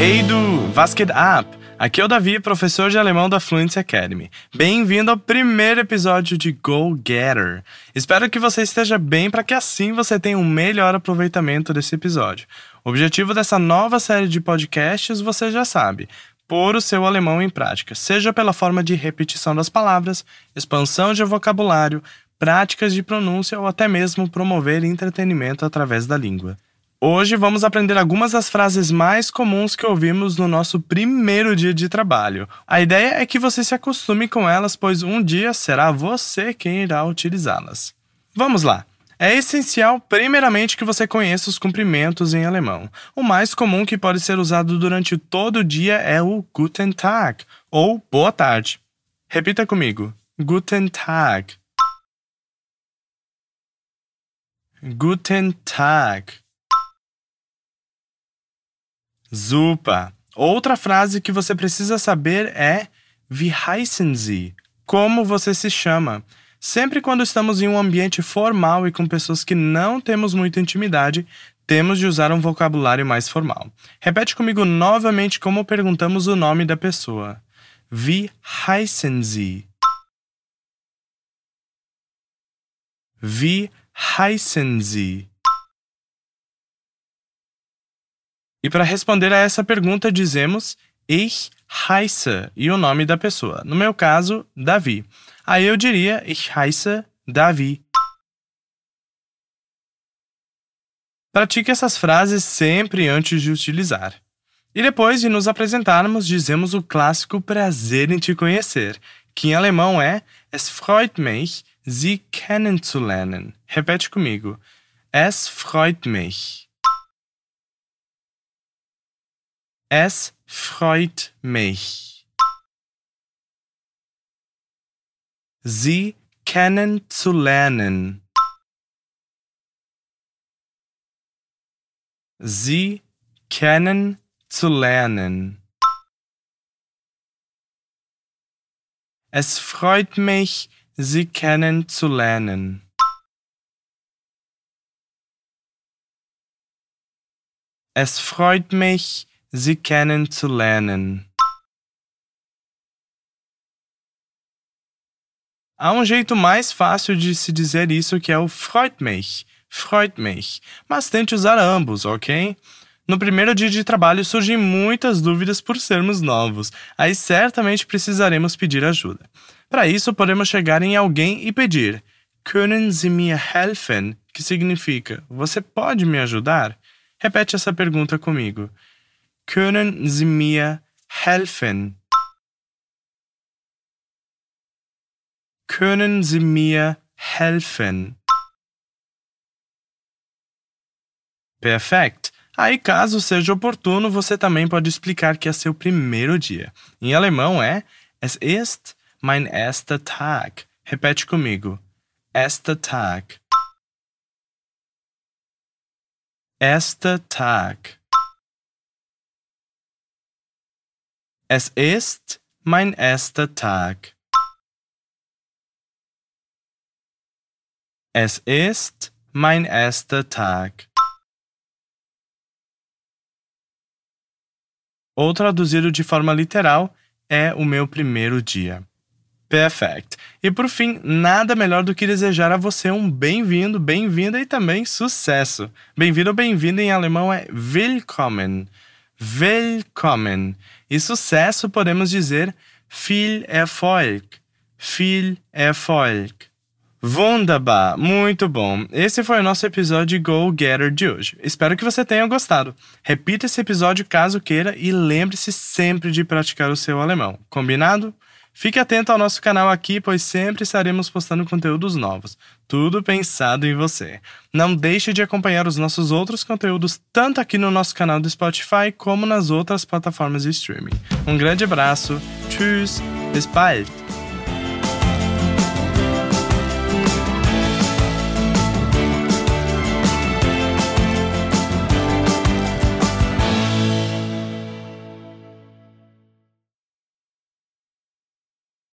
Hey du, was geht ab? Aqui é o Davi, professor de alemão da Fluency Academy. Bem-vindo ao primeiro episódio de Go Getter. Espero que você esteja bem para que assim você tenha um melhor aproveitamento desse episódio. O objetivo dessa nova série de podcasts você já sabe: pôr o seu alemão em prática, seja pela forma de repetição das palavras, expansão de vocabulário, práticas de pronúncia ou até mesmo promover entretenimento através da língua. Hoje vamos aprender algumas das frases mais comuns que ouvimos no nosso primeiro dia de trabalho. A ideia é que você se acostume com elas, pois um dia será você quem irá utilizá-las. Vamos lá! É essencial, primeiramente, que você conheça os cumprimentos em alemão. O mais comum que pode ser usado durante todo o dia é o Guten Tag, ou boa tarde. Repita comigo: Guten Tag. Guten Tag. Super! Outra frase que você precisa saber é Wie heißen Sie? Como você se chama? Sempre quando estamos em um ambiente formal e com pessoas que não temos muita intimidade, temos de usar um vocabulário mais formal. Repete comigo novamente como perguntamos o nome da pessoa. Wie heißen Sie? Wie heißen Sie? E para responder a essa pergunta, dizemos Ich heiße e o nome da pessoa. No meu caso, Davi. Aí eu diria Ich heiße Davi. Pratique essas frases sempre antes de utilizar. E depois de nos apresentarmos, dizemos o clássico prazer em te conhecer, que em alemão é Es freut mich, Sie kennenzulernen. Repete comigo. Es freut mich. Es freut mich. Sie kennenzulernen. Sie kennenzulernen. Es freut mich, Sie kennenzulernen. Es freut mich, Sie kennenzulernen. Há um jeito mais fácil de se dizer isso que é o freut mich, freut mich, mas tente usar ambos, ok? No primeiro dia de trabalho surgem muitas dúvidas por sermos novos, aí certamente precisaremos pedir ajuda. Para isso, podemos chegar em alguém e pedir Können Sie mir helfen? que significa Você pode me ajudar? Repete essa pergunta comigo. Können Sie mir helfen? Können Sie mir helfen? Perfeito! Aí, caso seja oportuno, você também pode explicar que é seu primeiro dia. Em alemão é Es ist mein erster Tag. Repete comigo. Erster Tag. Erster Tag. Es ist mein erster Tag. Es ist mein erster Tag. Ou traduzido de forma literal, é o meu primeiro dia. Perfect. E por fim, nada melhor do que desejar a você um bem-vindo, bem-vinda e também sucesso. Bem-vindo ou bem-vinda em alemão é Willkommen. Willkommen. E sucesso podemos dizer viel Erfolg. Viel Erfolg. Wunderbar, muito bom. Esse foi o nosso episódio Go Getter de hoje. Espero que você tenha gostado. Repita esse episódio caso queira e lembre-se sempre de praticar o seu alemão. Combinado? Fique atento ao nosso canal aqui, pois sempre estaremos postando conteúdos novos. Tudo pensado em você. Não deixe de acompanhar os nossos outros conteúdos, tanto aqui no nosso canal do Spotify como nas outras plataformas de streaming. Um grande abraço. Tschüss. Bis bald.